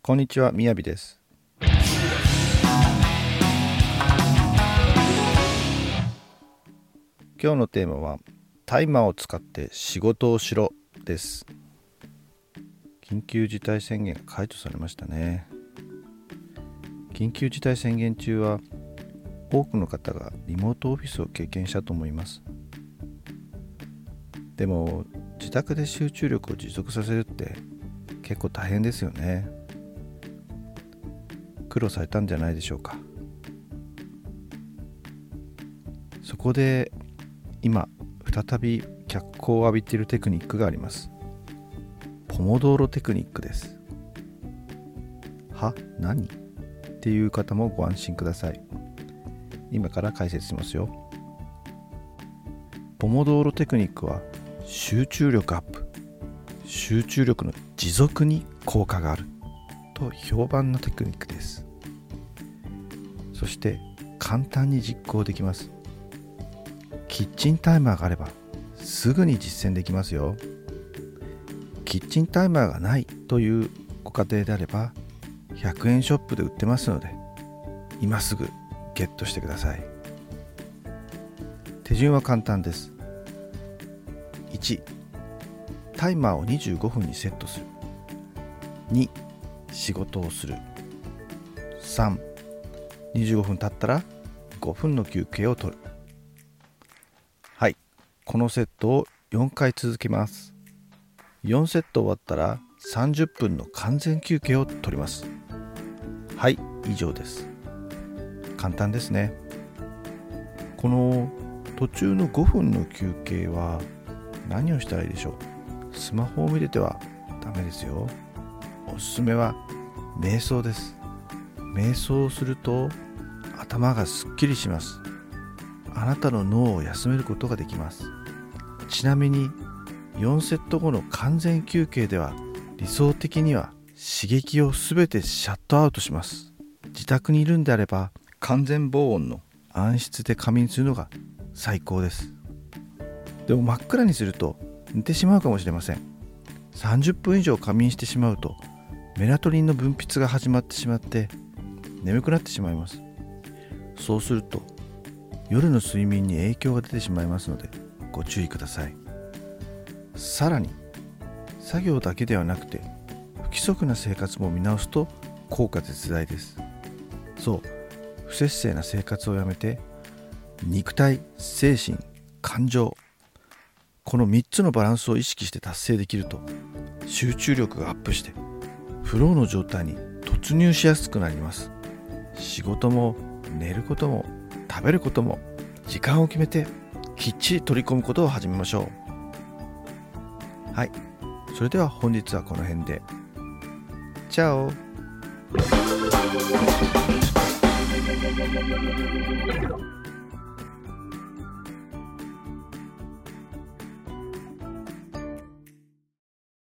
こんにちは、みやびです。今日のテーマは、タイマーを使って仕事をしろです。緊急事態宣言が解除されましたね。緊急事態宣言中は、多くの方がリモートオフィスを経験したと思います。でも、自宅で集中力を持続させるって結構大変ですよね。苦労されたんじゃないでしょうか。そこで今再び脚光を浴びているテクニックがあります。ポモドーロテクニックです。は何？っていう方もご安心ください。今から解説しますよ。ポモドーロテクニックは集中力アップ集中力の持続に効果があると評判のテクニックです。そして簡単に実行できます。キッチンタイマーがあればすぐに実践できますよ。キッチンタイマーがないというご家庭であれば100円ショップで売ってますので今すぐゲットしてください。手順は簡単です。1タイマーを25分にセットする。2仕事をする。3 25分経ったら5分の休憩を取る。はい。このセットを4回続けます。4セット終わったら30分の完全休憩を取ります。はい。以上です。簡単ですね。この途中の5分の休憩は何をしたらいいでしょう？スマホを見ててはダメですよ。おすすめは瞑想です。瞑想をすると頭がすっきりします。あなたの脳を休めることができます。ちなみに4セット後の完全休憩では理想的には刺激を全てシャットアウトします。自宅にいるんであれば完全防音の暗室で仮眠するのが最高です。でも真っ暗にすると寝てしまうかもしれません。30分以上仮眠してしまうとメラトニンの分泌が始まってしまって眠くなってしまいます。そうすると夜の睡眠に影響が出てしまいますのでご注意ください。さらに作業だけではなくて不規則な生活も見直すと効果絶大です。そう不節制な生活をやめて肉体精神感情この3つのバランスを意識して達成できると集中力がアップしてフローの状態に突入しやすくなります。仕事も寝ることも食べることも時間を決めてきっちり取り込むことを始めましょう。はい。それでは本日はこの辺で。チャオ。